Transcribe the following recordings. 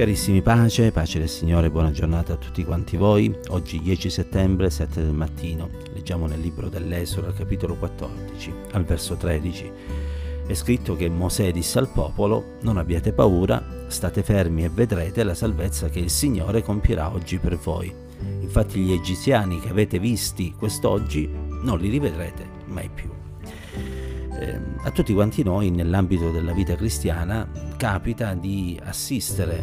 Carissimi pace, pace del Signore, buona giornata a tutti quanti voi. Oggi 10 settembre, 7 del mattino, leggiamo nel libro dell'Esodo, capitolo 14, al verso 13. È scritto che Mosè disse al popolo, non abbiate paura, state fermi e vedrete la salvezza che il Signore compierà oggi per voi. Infatti gli egiziani che avete visti quest'oggi non li rivedrete mai più. Eh, a tutti quanti noi nell'ambito della vita cristiana capita di assistere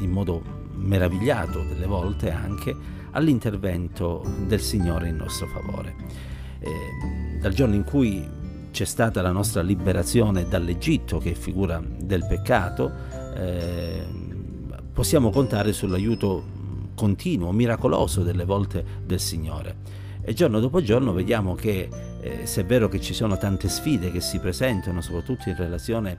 in modo meravigliato delle volte anche all'intervento del Signore in nostro favore. Eh, dal giorno in cui c'è stata la nostra liberazione dall'Egitto, che è figura del peccato, eh, possiamo contare sull'aiuto continuo, miracoloso delle volte del Signore. E giorno dopo giorno vediamo che eh, se è vero che ci sono tante sfide che si presentano, soprattutto in relazione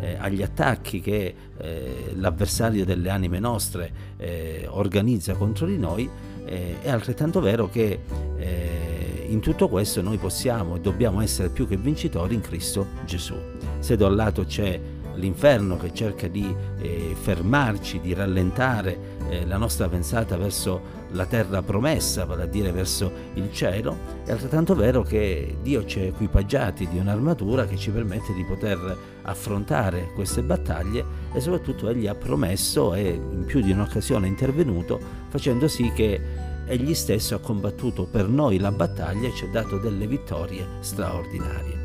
eh, agli attacchi che eh, l'avversario delle anime nostre eh, organizza contro di noi, eh, è altrettanto vero che in tutto questo noi possiamo e dobbiamo essere più che vincitori in Cristo Gesù. Se da un lato c'è l'inferno che cerca di eh, fermarci, di rallentare eh, la nostra pensata verso la terra promessa, vale a dire verso il cielo, è altrettanto vero che Dio ci ha equipaggiati di un'armatura che ci permette di poter affrontare queste battaglie e soprattutto Egli ha promesso e in più di un'occasione è intervenuto facendo sì che Egli stesso ha combattuto per noi la battaglia e ci ha dato delle vittorie straordinarie.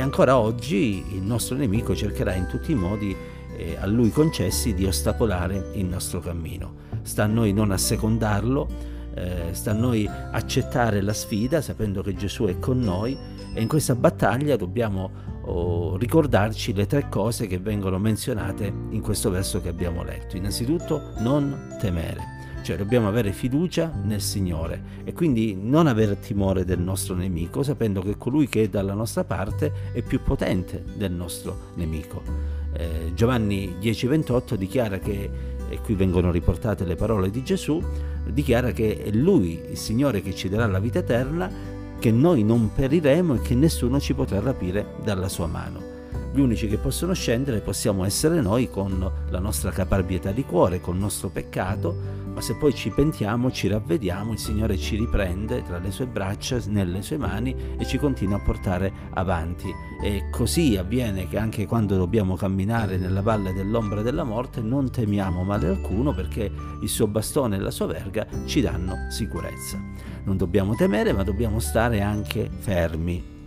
E ancora oggi il nostro nemico cercherà in tutti i modi eh, a lui concessi di ostacolare il nostro cammino. Sta a noi non assecondarlo, eh, sta a noi accettare la sfida sapendo che Gesù è con noi e in questa battaglia dobbiamo oh, ricordarci le tre cose che vengono menzionate in questo verso che abbiamo letto. Innanzitutto non temere cioè dobbiamo avere fiducia nel Signore e quindi non avere timore del nostro nemico, sapendo che colui che è dalla nostra parte è più potente del nostro nemico. Eh, Giovanni 10:28 dichiara che, e qui vengono riportate le parole di Gesù, dichiara che è Lui, il Signore, che ci darà la vita eterna, che noi non periremo e che nessuno ci potrà rapire dalla sua mano. Gli unici che possono scendere possiamo essere noi con la nostra caparbietà di cuore, con il nostro peccato, ma se poi ci pentiamo, ci ravvediamo, il Signore ci riprende tra le sue braccia, nelle sue mani e ci continua a portare avanti. E così avviene che anche quando dobbiamo camminare nella valle dell'ombra della morte non temiamo male alcuno perché il suo bastone e la sua verga ci danno sicurezza. Non dobbiamo temere, ma dobbiamo stare anche fermi.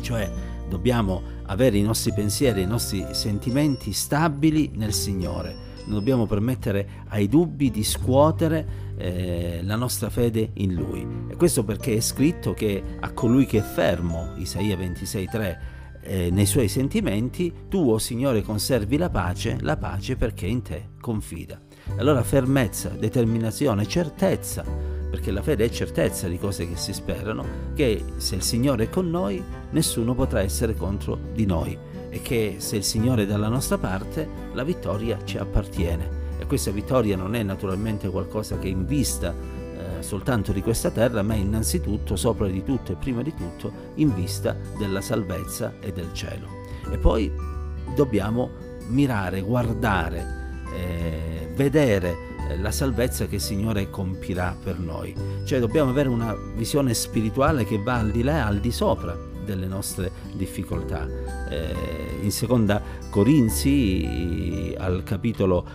Cioè dobbiamo avere i nostri pensieri, i nostri sentimenti stabili nel Signore non dobbiamo permettere ai dubbi di scuotere eh, la nostra fede in Lui. E questo perché è scritto che a colui che è fermo, Isaia 26,3, eh, nei suoi sentimenti, tu, o oh Signore, conservi la pace, la pace perché in te confida. Allora fermezza, determinazione, certezza, perché la fede è certezza di cose che si sperano, che se il Signore è con noi, nessuno potrà essere contro di noi e che se il Signore è dalla nostra parte, la vittoria ci appartiene. E questa vittoria non è naturalmente qualcosa che in vista eh, soltanto di questa terra, ma innanzitutto, sopra di tutto e prima di tutto, in vista della salvezza e del cielo. E poi dobbiamo mirare, guardare, eh, vedere la salvezza che il Signore compirà per noi. Cioè dobbiamo avere una visione spirituale che va al di là al di sopra delle nostre difficoltà. Eh, in seconda Corinzi al capitolo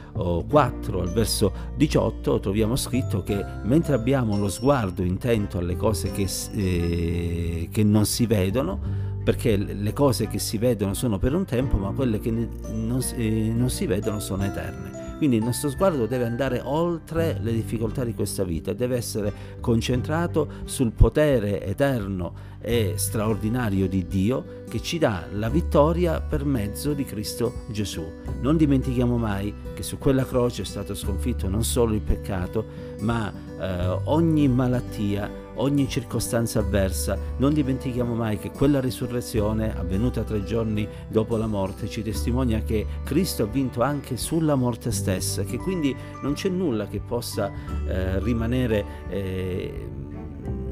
4 al verso 18 troviamo scritto che mentre abbiamo lo sguardo intento alle cose che, eh, che non si vedono perché le cose che si vedono sono per un tempo ma quelle che non, eh, non si vedono sono eterne quindi il nostro sguardo deve andare oltre le difficoltà di questa vita, deve essere concentrato sul potere eterno e straordinario di Dio che ci dà la vittoria per mezzo di Cristo Gesù. Non dimentichiamo mai che su quella croce è stato sconfitto non solo il peccato, ma eh, ogni malattia, ogni circostanza avversa. Non dimentichiamo mai che quella risurrezione, avvenuta tre giorni dopo la morte, ci testimonia che Cristo ha vinto anche sulla morte stessa, che quindi non c'è nulla che possa eh, rimanere eh,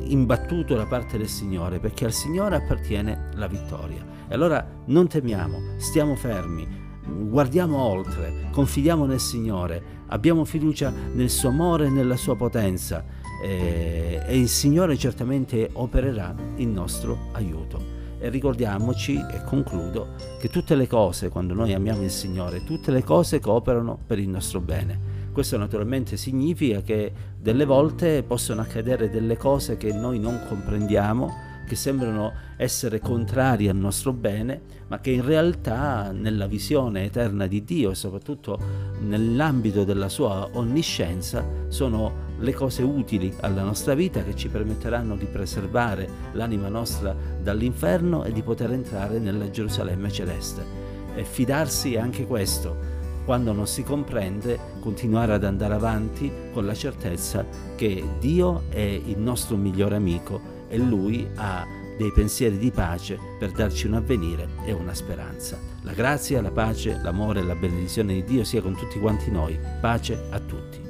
imbattuto da parte del Signore, perché al Signore appartiene la vittoria. E allora non temiamo, stiamo fermi, guardiamo oltre, confidiamo nel Signore, abbiamo fiducia nel suo amore e nella sua potenza eh, e il Signore certamente opererà il nostro aiuto. E ricordiamoci, e concludo, che tutte le cose, quando noi amiamo il Signore, tutte le cose cooperano per il nostro bene. Questo naturalmente significa che delle volte possono accadere delle cose che noi non comprendiamo, che sembrano essere contrarie al nostro bene, ma che in realtà nella visione eterna di Dio e soprattutto nell'ambito della sua onniscienza sono le cose utili alla nostra vita che ci permetteranno di preservare l'anima nostra dall'inferno e di poter entrare nella Gerusalemme celeste. E fidarsi è anche questo, quando non si comprende, continuare ad andare avanti con la certezza che Dio è il nostro migliore amico e Lui ha dei pensieri di pace per darci un avvenire e una speranza. La grazia, la pace, l'amore e la benedizione di Dio sia con tutti quanti noi. Pace a tutti.